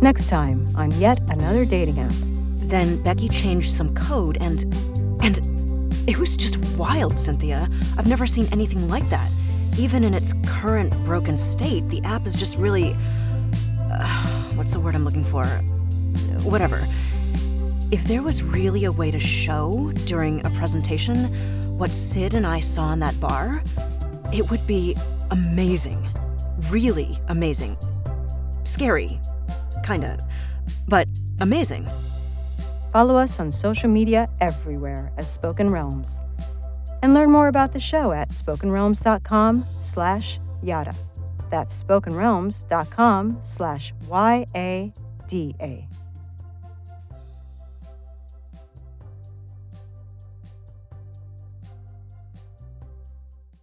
Next time on yet another dating app. Then Becky changed some code and. and. it was just wild, Cynthia. I've never seen anything like that. Even in its current broken state, the app is just really. Uh, what's the word I'm looking for? Whatever. If there was really a way to show during a presentation what Sid and I saw in that bar, it would be amazing. Really amazing. Scary. Kinda. But amazing. Follow us on social media everywhere as Spoken Realms. And learn more about the show at spokenrealms.com slash yada. That's spokenrealms.com slash Y-A-D-A.